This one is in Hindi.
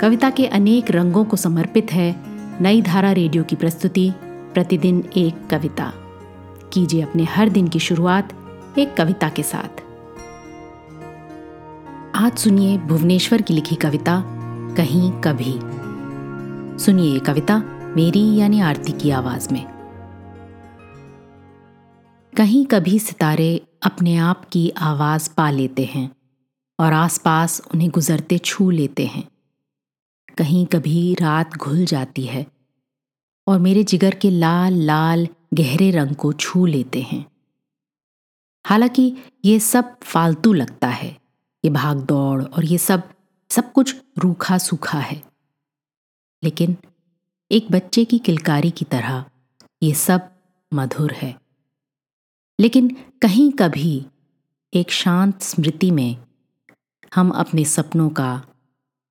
कविता के अनेक रंगों को समर्पित है नई धारा रेडियो की प्रस्तुति, प्रतिदिन एक कविता। कीजिए अपने हर दिन की शुरुआत एक कविता के साथ। आज सुनिए भुवनेश्वर की लिखी कविता, कहीं कभी। सुनिए ये कविता मेरी यानी आरती की आवाज़ में। कहीं कभी सितारे अपने आप की आवाज़ पा लेते हैं और आसपास उन्हें गुजरते छू लेते हैं। कहीं कभी रात घुल जाती है और मेरे जिगर के लाल लाल, गहरे रंग को छू लेते हैं। हालाँकि ये सब फालतू लगता है, ये भाग दौड़ और ये सब सब कुछ रूखा सूखा है। लेकिन एक बच्चे की किलकारी की तरह ये सब मधुर है। लेकिन कहीं कभी एक शांत स्मृति में हम अपने सपनों का